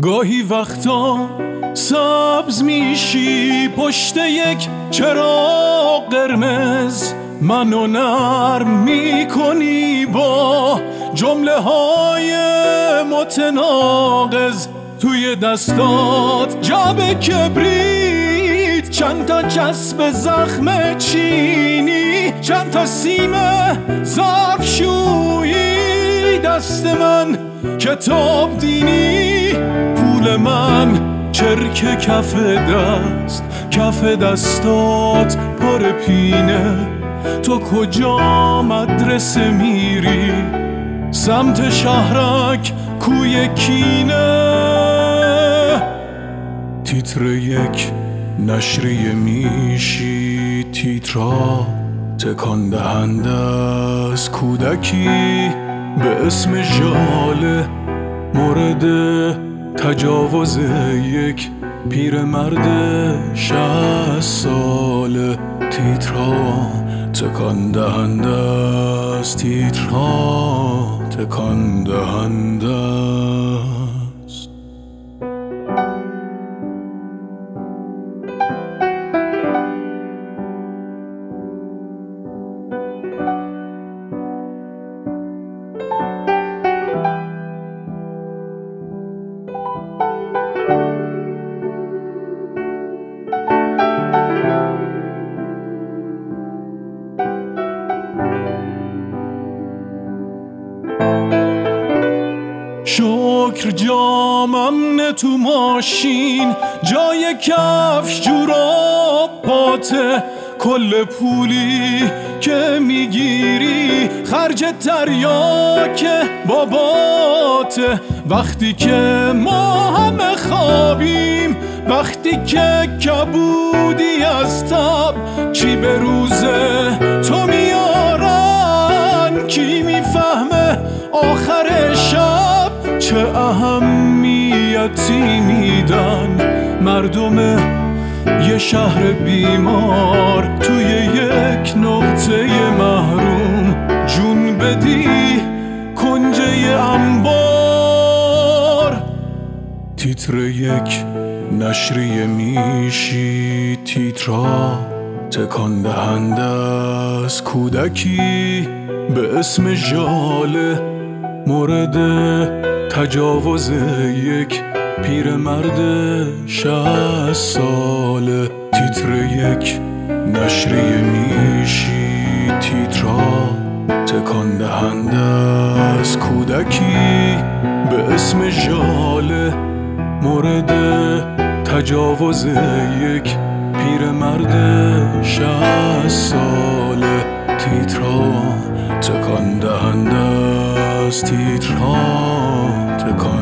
گاهی وقتا سبز میشی پشت یک چراغ قرمز. منو نرم می‌کنی با جمله های متناقض. توی دستات جاب کبریت. چند تا جسب زخم چینی. چند تا سیم دست من کتاب دینی پول من چرک کف دست کف دستات پر پینه. تو کجا مدرسه میری؟ سمت شهرک کوی کینه. تیتر یک نشریه میشی تیترا تکان دهنده از کودکی. اسم ژاله مورد تجاوز یک پیرمرد شهست ساله تیترا تکان دهنده است تیترا تکان دهنده شکر جامم نه تو ماشین جای کفش جورا پاته کل پولی که می‌گیری خرج تریاک باباته. وقتی که ما همه خوابیم وقتی که کبودی از تب چی به روزه چه اهمیتی میدن مردم یه شهر بیمار توی یک نقطه محروم. جون بدی کنجه انبار. تیتر یک نشریه میشی. تیترا تکان دهنده از کودکی. به اسم ژاله مورد تجاوز یک پیرمرد شهست ساله تیتر یک نشریه میشی تیترا تکان دهنده از کودکی به اسم ژاله مورد تجاوز یک پیرمرد شهست ساله تیترا تکان دهنده از تیترا تکان